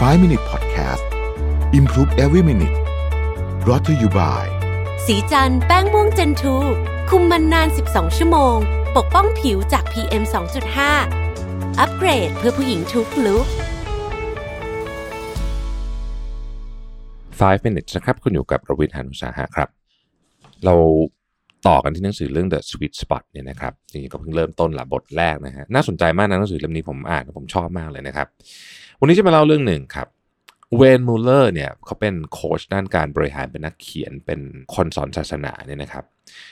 5 Minute Podcast Improve Every Minute brought to you by สีจันแป้งม่วงเจนทูคุมมันนาน 12 ชั่วโมง ปกป้องผิวจาก PM 2.5 อัปเกรดเพื่อผู้หญิงทุกลุก5 minutes นะครับ คุณอยู่กับรวิทยานุสาหะครับ เราต่อกันที่หนังสือเรื่อง The Sweet Spot เนี่ยนะครับจริงๆก็เพิ่งเริ่มต้นละบทแรกนะฮะน่าสนใจมากนะหนังสือเล่มนี้ผมอ่านแล้วผมชอบมากเลยนะครับ วันนี้จะมาเล่าเรื่องหนึ่งครับเวนมูลเลอร์เนี่ยเขาเป็นโค้ชด้านการบริหารเป็นนักเขียนเป็นคนสอนศาสนาเนี่ยนะครับ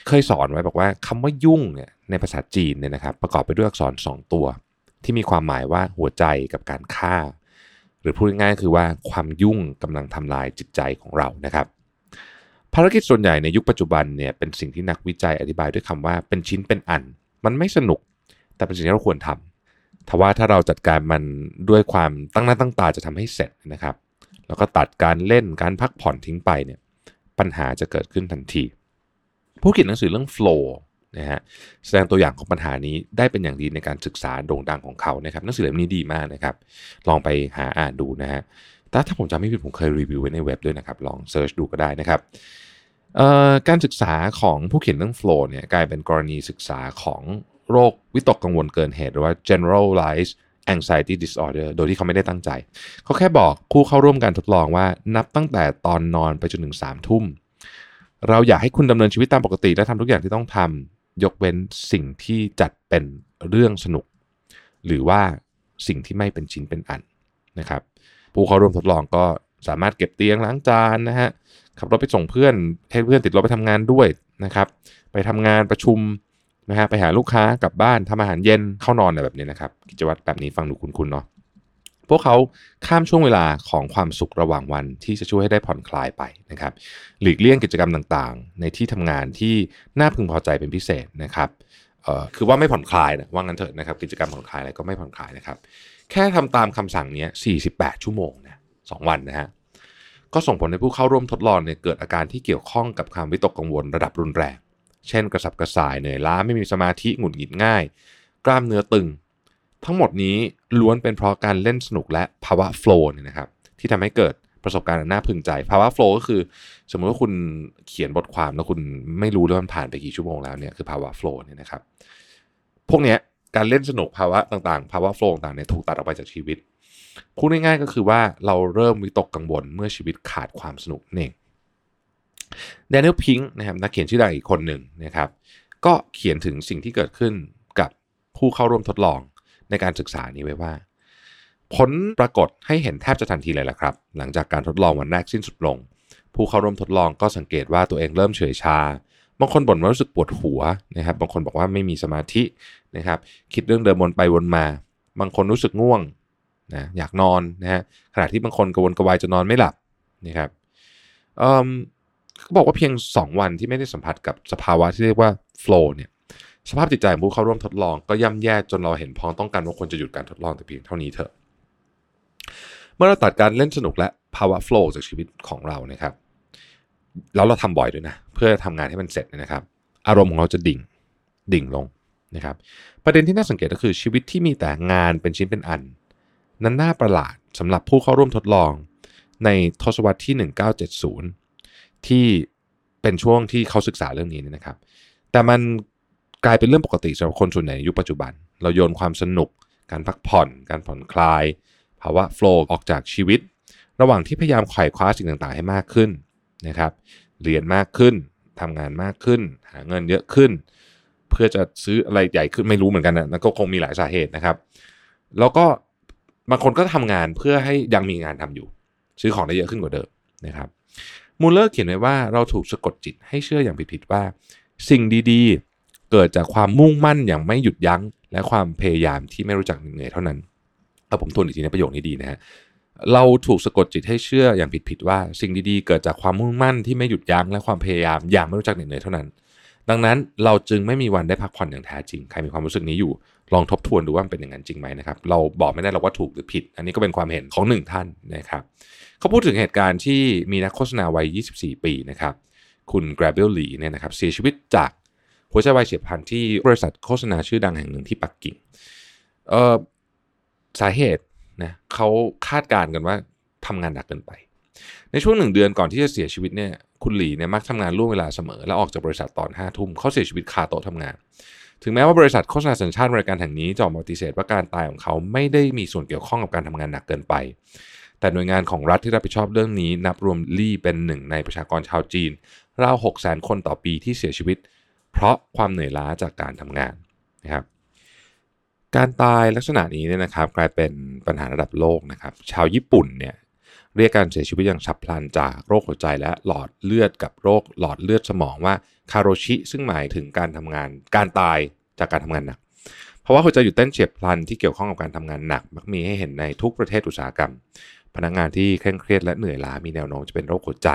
เคยสอนไว้บอกว่าคำว่ายุ่งเนี่ยในภาษาจีนเนี่ยนะครับ ประกอบไปด้วยอักษรสองตัว ที่มีความหมายว่าหัวใจกับการฆ่า หรือพูดง่ายๆคือว่าความยุ่งกำลังทำลายจิตใจของเรานะครับ ภารกิจส่วนใหญ่ในยุคปัจจุบันเนี่ยเป็นสิ่งที่นักวิจัยอธิบายด้วยคำว่าเป็นชิ้นเป็นอัน มันไม่สนุก แต่เป็นสิ่งที่เราควรทำ ถ้าว่าถ้าเราจัดการมันด้วยความตั้งหน้าตั้งตาจะทำให้เสร็จนะครับ แล้วก็ตัดการเล่นการพักผ่อนทิ้งไปเนี่ยปัญหาจะเกิดขึ้นทันที ผู้เขียนหนังสือเรื่อง flow นะฮะแสดงตัวอย่างของปัญหานี้ได้เป็นอย่างดีในการศึกษาโด่งดังของเขานะครับหนังสือเล่มนี้ดีมากนะครับ ลองไปหาอ่านดูนะฮะแต่ถ้าผมจำไม่ผิดผมเคยรีวิวไว้ในเว็บด้วยนะครับ ลองเซิร์ชดูก็ได้นะครับการศึกษาของผู้เขียนเรื่อง flow เนี่ยกลายเป็นกรณีศึกษาของ โรควิตกกังวลเกินเหตุ หรือว่า generalized anxiety disorder โดยที่เขาไม่ได้ตั้งใจ เขาแค่บอกผู้เข้าร่วมการทดลองว่านับตั้งแต่ตอนนอนไปจนถึง3ามทุ่ม เราอยากให้คุณดำเนินชีวิตตามปกติ และทำทุกอย่างที่ต้องทำยกเว้นสิ่งที่จัดเป็นเรื่องสนุก หรือว่าสิ่งที่ไม่เป็นชิ้นเป็นอันนะครับ ผู้เข้าร่วมทดลองก็สามารถเก็บเตียงล้างจานนะฮะขับรถไปส่งเพื่อนให้เพื่อนติดรถไปทำงานด้วยนะครับ ไปทำงานประชุม นะฮะไปหาลูกค้ากลับบ้านทำอาหารเย็นเข้านอนอะไรแบบนี้นะครับกิจวัตรแบบนี้ฟังดูคุ้นๆเนาะพวกเขาข้ามช่วงเวลาของความสุขระหว่างวันที่จะช่วยให้ได้ผ่อนคลายไปนะครับ หลีกเลี่ยงกิจกรรมต่างๆ ในที่ทำงานที่น่าพึงพอใจเป็นพิเศษนะครับคือว่าไม่ผ่อนคลายนะว่างั้นเถอะนะครับ กิจกรรมผ่อนคลายอะไรก็ไม่ผ่อนคลายนะครับ แค่ทำตามคำสั่งนี้ 48 ชั่วโมงนะสองวันนะฮะก็ส่งผลให้ผู้เข้าร่วมทดลองเนี่ยเกิดอาการที่เกี่ยวข้องกับความวิตกกังวลระดับรุนแรง เช่นกระสับกระส่ายเหนื่อยล้าไม่มีสมาธิหงุดหงิดง่าย กล้ามเนื้อตึง ทั้งหมดนี้ล้วนเป็นเพราะการเล่นสนุกและภาวะโฟล์เนี่ยนะครับที่ทำให้เกิดประสบการณ์น่าพึงใจ ภาวะโฟล์ก็คือ สมมติว่าคุณเขียนบทความแล้วคุณไม่รู้เลยว่ามันผ่านไปกี่ชั่วโมงแล้วเนี่ยคือภาวะโฟล์เนี่ยนะครับพวกเนี้ยการเล่นสนุกภาวะต่างๆ ภาวะโฟล์ต่างๆเนี่ยถูกตัดออกไปจากชีวิตพูดง่ายๆก็คือว่าเราเริ่มวิตกกังวลเมื่อชีวิตขาดความสนุกนั่นเอง แดเนียลพิงค์นะครับนักเขียนชื่อดังอีกคนหนึ่งนะครับ ก็เขียนถึงสิ่งที่เกิดขึ้นกับผู้เข้าร่วมทดลองในการศึกษานี้ไว้ว่า ผลปรากฏให้เห็นแทบจะทันทีเลยละครับ หลังจากการทดลองวันแรกสิ้นสุดลง ผู้เข้าร่วมทดลองก็สังเกตว่าตัวเองเริ่มเฉยชาบางคนบ่นว่ารู้สึกปวดหัวนะครับบางคนบอกว่าไม่มีสมาธินะครับ คิดเรื่องเดิมวนไปวนมา บางคนรู้สึกง่วงนะอยากนอนนะฮะขณะที่บางคนกระวนกระวายจะนอนไม่หลับนะครับ เขาบอกว่าเพียง 2 วันที่ไม่ได้สัมผัสกับสภาวะที่เรียกว่า flow เนี่ยสภาพจิตใจของผู้เข้าร่วมทดลองก็ย่ำแย่จนเราเห็นพ้องต้องกันว่าควรจะหยุดการทดลองแต่เพียงเท่านี้เถอะ เมื่อเราตัดการเล่นสนุกและภาวะ flow จากชีวิตของเรานะครับ แล้วเราทำบ่อยด้วยนะ เพื่อทำงานให้มันเสร็จนะครับ อารมณ์ของเราจะดิ่งดิ่งลงนะครับ ประเด็นที่น่าสังเกตก็คือชีวิตที่มีแต่งานเป็นชิ้นเป็นอัน นั้นน่าประหลาดสำหรับผู้เข้าร่วมทดลองในทศวรรษที่ 1970 ที่เป็นช่วงที่เขาศึกษาเรื่องนี้นะครับ แต่มันกลายเป็นเรื่องปกติสำหรับคนส่วนใหญ่ในยุคปัจจุบัน เราโยนความสนุก การพักผ่อน การผ่อนคลาย ภาวะโฟล์ออกจากชีวิต ระหว่างที่พยายามไขว่คว้าสิ่งต่างๆ ให้มากขึ้นนะครับ เรียนมากขึ้นทำงานมากขึ้น หาเงินเยอะขึ้น เพื่อจะซื้ออะไรใหญ่ขึ้นไม่รู้เหมือนกันนะก็คงมีหลายสาเหตุนะครับ แล้วก็บางคนก็ทำงานเพื่อให้ยังมีงานทำอยู่ ซื้อของได้เยอะขึ้นกว่าเดิมนะครับ มูลเลอร์เขียนไว้ว่าเราถูกสะกดจิตให้เชื่ออย่างผิดๆว่า สิ่งดีๆ เกิดจากความมุ่งมั่นอย่างไม่หยุดยั้ง และความพยายามที่ไม่รู้จักเหนื่อยเท่านั้นเอาผมทวนอีกทีในประโยคนี้ดีนะฮะเราถูกสะกดจิตให้เชื่ออย่างผิดๆว่า สิ่งดีๆ เกิดจากความมุ่งมั่นที่ไม่หยุดยั้งและความพยายามอย่างไม่รู้จักเหนื่อยเท่านั้น ดังนั้นเราจึงไม่มีวันได้พักผ่อนอย่างแท้จริง ใครมีความรู้สึกนี้อยู่ ลองทบทวนดูว่ามันเป็นอย่างนั้นจริงไหมนะครับ เราบอกไม่ได้เราว่าถูกหรือผิด อันนี้ก็เป็นความเห็นของหนึ่งท่านนะครับเขาพูดถึงเหตุการณ์ที่มีนักโฆษณาวัย 24 ปีนะครับ คุณแกรเบลลีเนี่ยนะครับเสียชีวิตจากหัวใจวายเฉียบพลันที่บริษัทโฆษณาชื่อดังแห่งหนึ่งที่ปักกิ่งเอ่อสาเหตุนะเขาคาดการณ์กันว่าทำงานหนักเกินไป ในช่วงหนึ่งเดือนก่อนที่จะเสียชีวิตเนี่ยคุณหลีเนี่ยมักทำงานล่วงเวลาเสมอ และออกจากบริษัทตอนห้าทุ่มเขาเสียชีวิตคาโต๊ะทำงาน ถึงแม้ว่าบริษัทโฆษณาสัญชาติบริการแห่งนี้จะออกมาปฏิเสธว่าการตายของเขาไม่ได้มีส่วนเกี่ยวข้องกับการทำงานหนักเกินไป แต่หน่วยงานของรัฐที่รับผิดชอบเรื่องนี้ นับรวมลี่เป็นหนึ่งในประชากรชาวจีนราว6 0 0 0 0 คนต่อปีที่เสียชีวิต เพราะความเหนื่อยล้าจากการทำงานนะครับการตายลักษณะนี้เนี่ยนะครับกลายเป็นปัญหาระดับโลกนะครับ ชาวญี่ปุ่นเนี่ย เรียกการเสียชีวิตอย่างฉับพลันจากโรคหัวใจและหลอดเลือดกับโรคหลอดเลือดสมองว่าคาโรชิซึ่งหมายถึงการทำงานการตายจากการทำงานหนักเพราะว่าหัวใจหยุดเต้นเฉียบพลันที่เกี่ยวข้องกับการทำงานหนัก มักมีให้เห็นในทุกประเทศอุตสาหกรรม พนักงานที่เคร่งเครียดและเหนื่อยล้ามีแนวโน้มจะเป็นโรคหัวใจ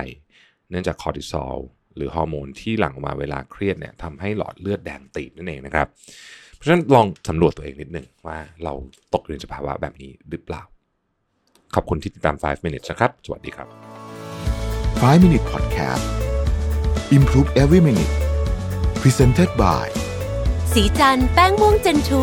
เนื่องจากคอร์ติซอลหรือฮอร์โมนที่หลั่งออกมาเวลาเครียดเนี่ยทำให้หลอดเลือดแดงตีบนั่นเองนะครับ เพราะฉะนั้นลองสำรวจตัวเองนิดหนึ่งว่าเราตกอยู่ในสภาวะแบบนี้หรือเปล่า ขอบคุณที่ติดตาม 5 minutes นะครับ สวัสดีครับ 5 Minute Podcast Improve Every Minute Presented by สีจันแป้งม่วงเจนทู